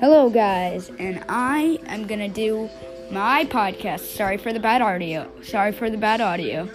Hello, guys, and I am gonna do my podcast. Sorry for the bad audio. Sorry for the bad audio.